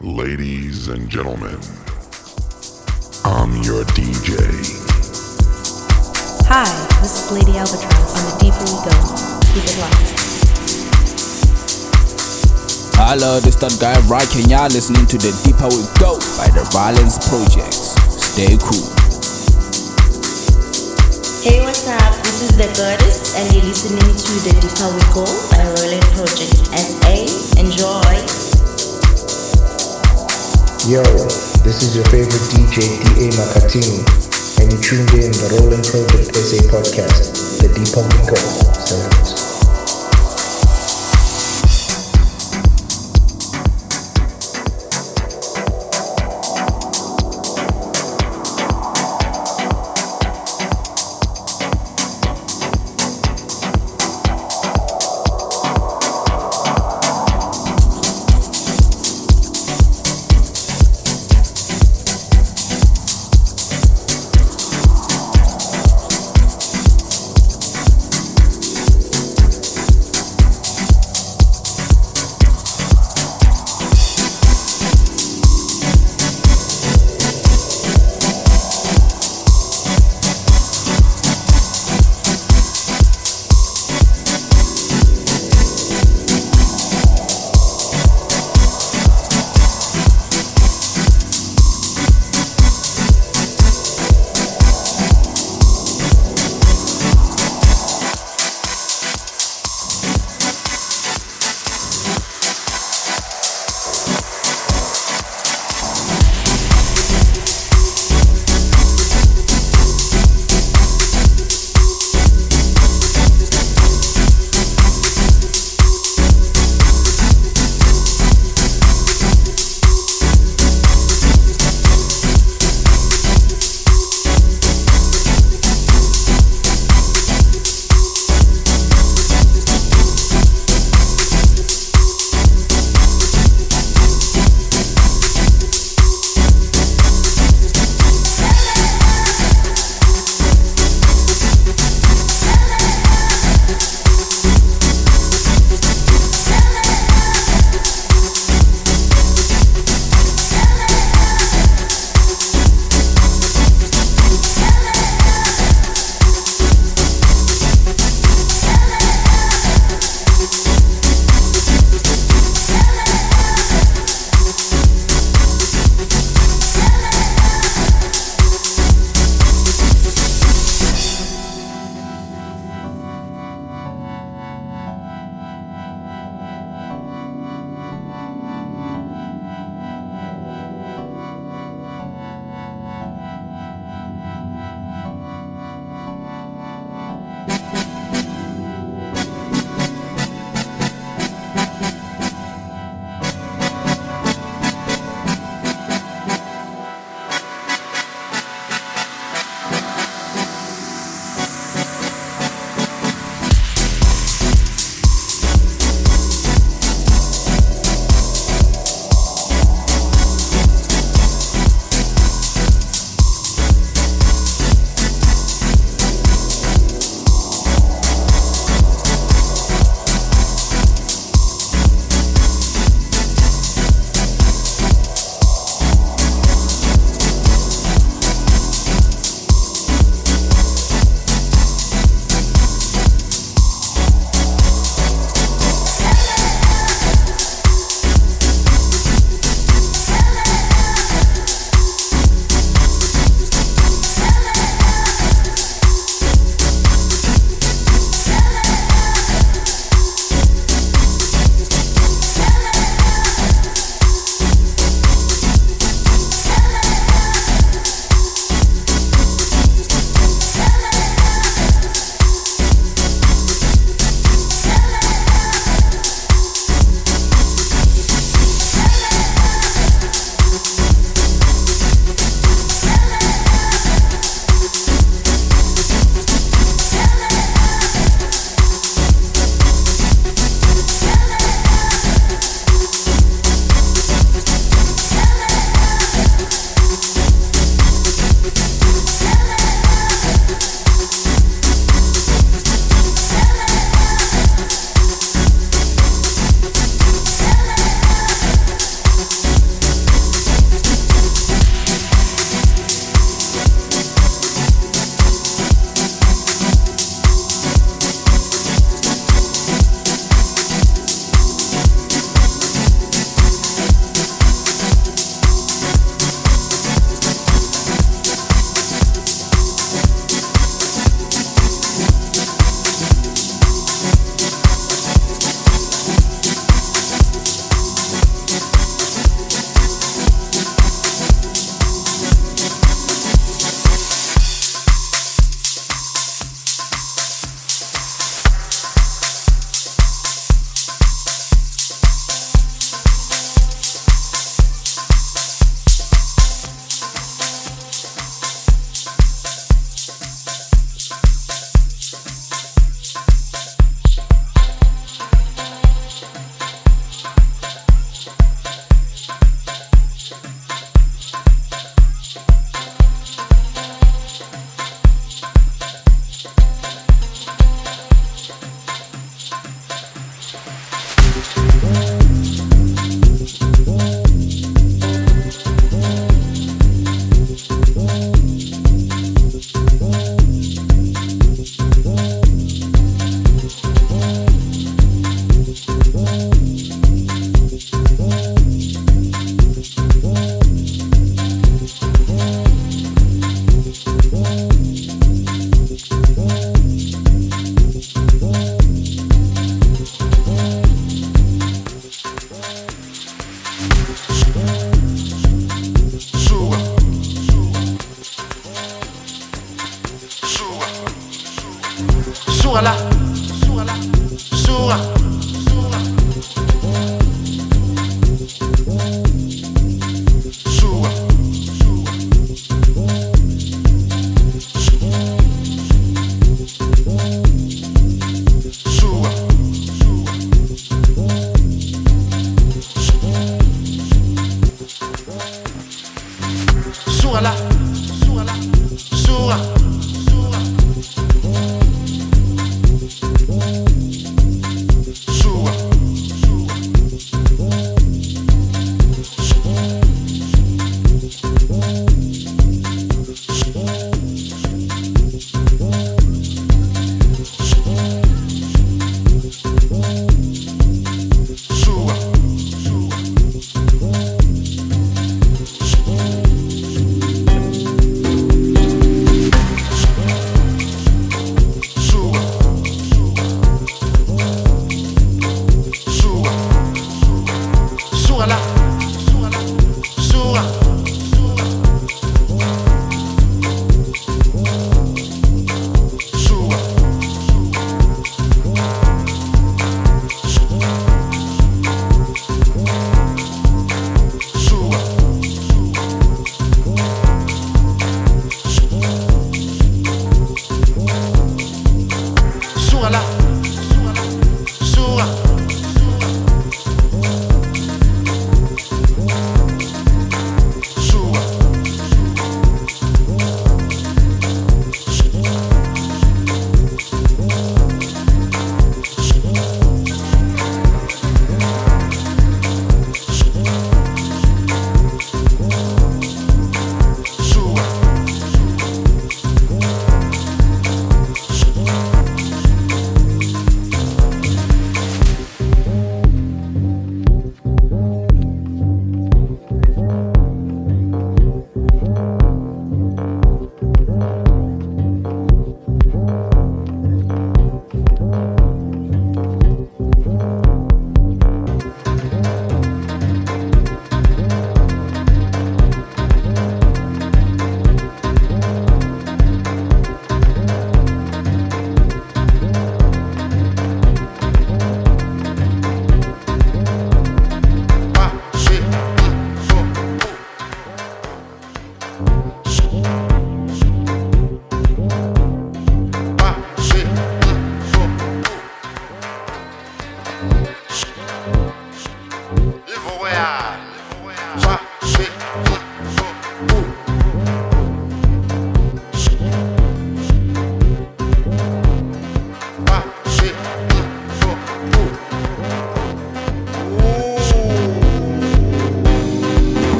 Ladies and gentlemen, I'm your DJ. Hi, this is Lady Albatross on The Deeper We Go. Keep it locked. Hello, this is that guy Rock and y'all listening to The Deeper We Go by The Violence Projects. Stay cool. Hey, what's up? This is The Goddess, and you're listening to The Deeper We Go by the Roland Project SA. Enjoy. Yo, this is your favorite DJ, D.A. Makatini, and you tuned in the Roland Project SA podcast, The Deeper We Go.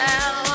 out.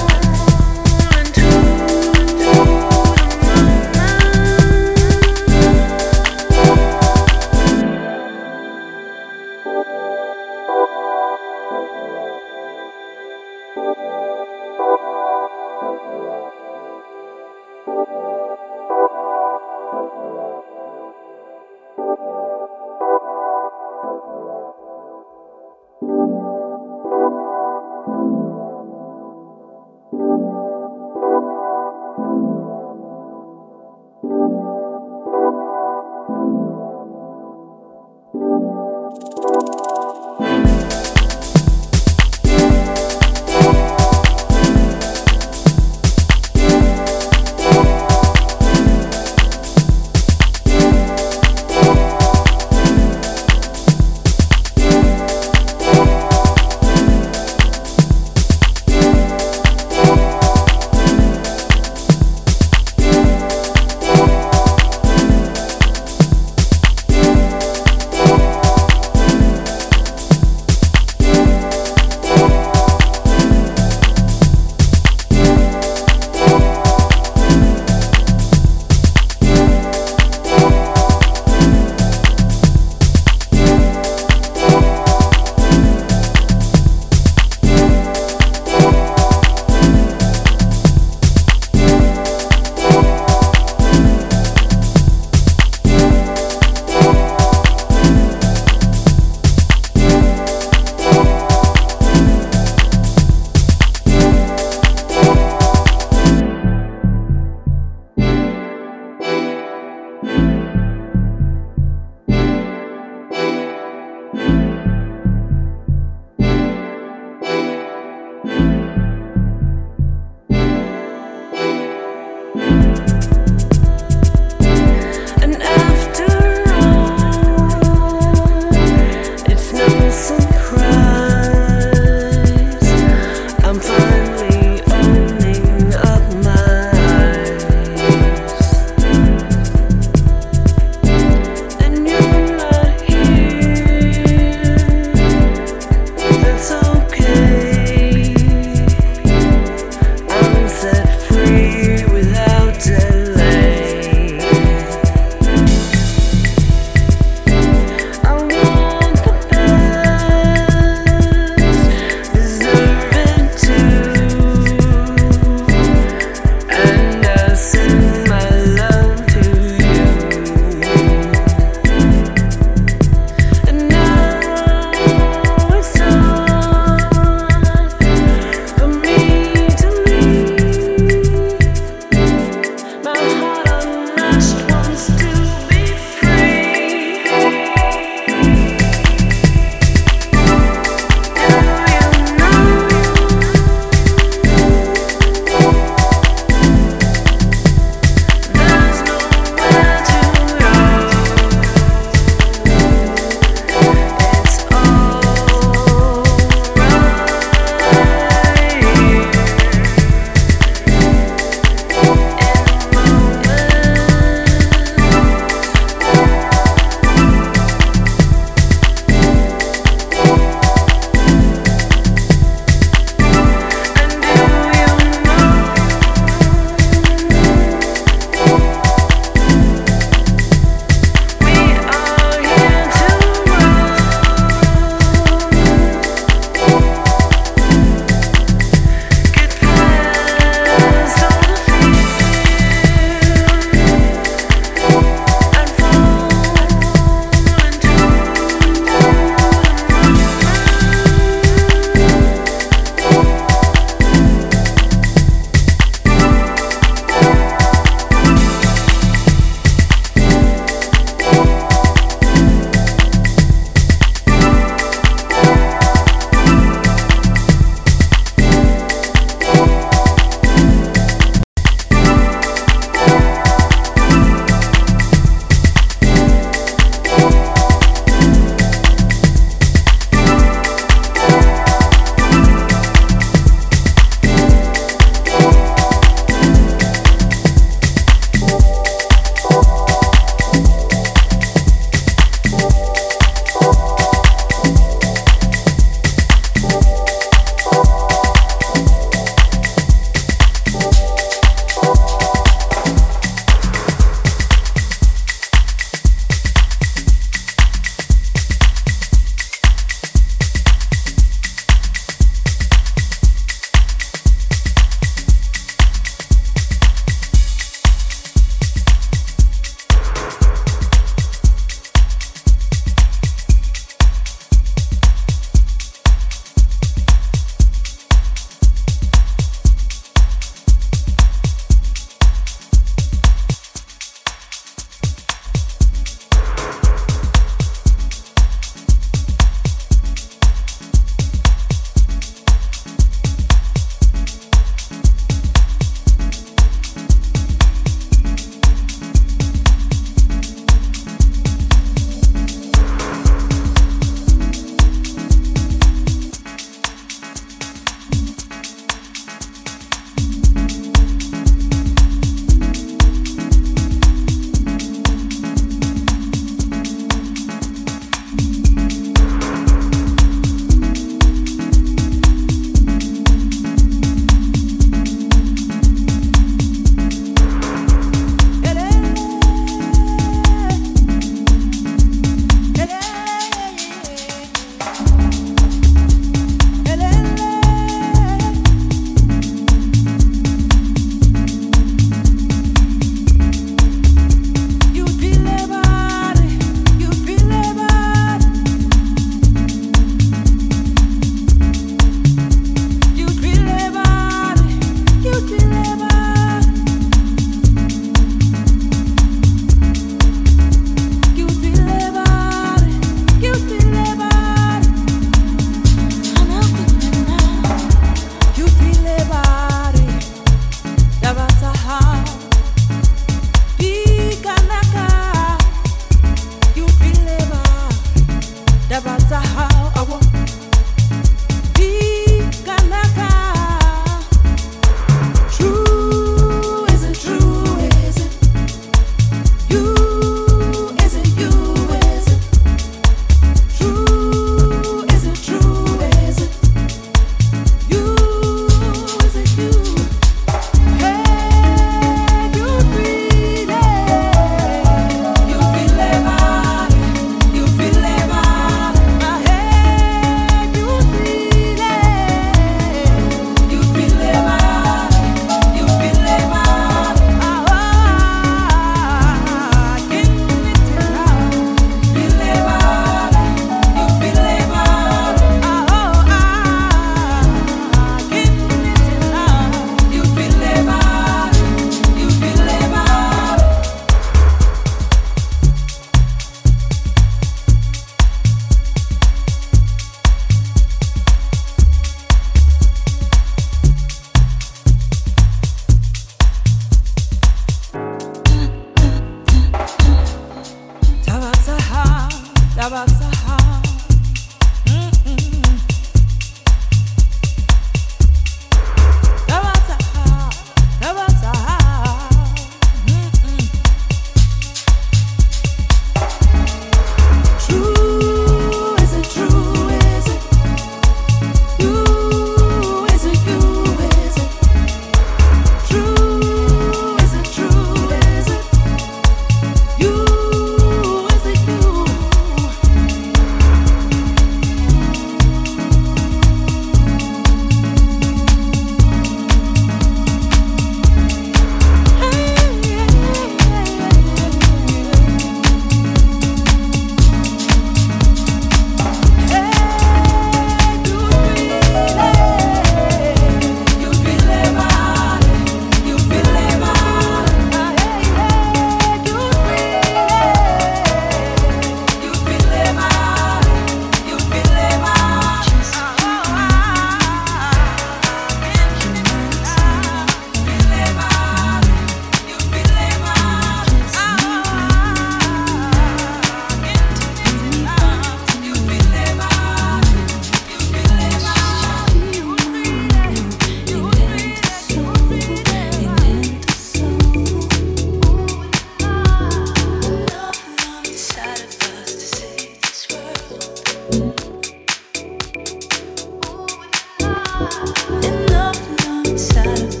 inside.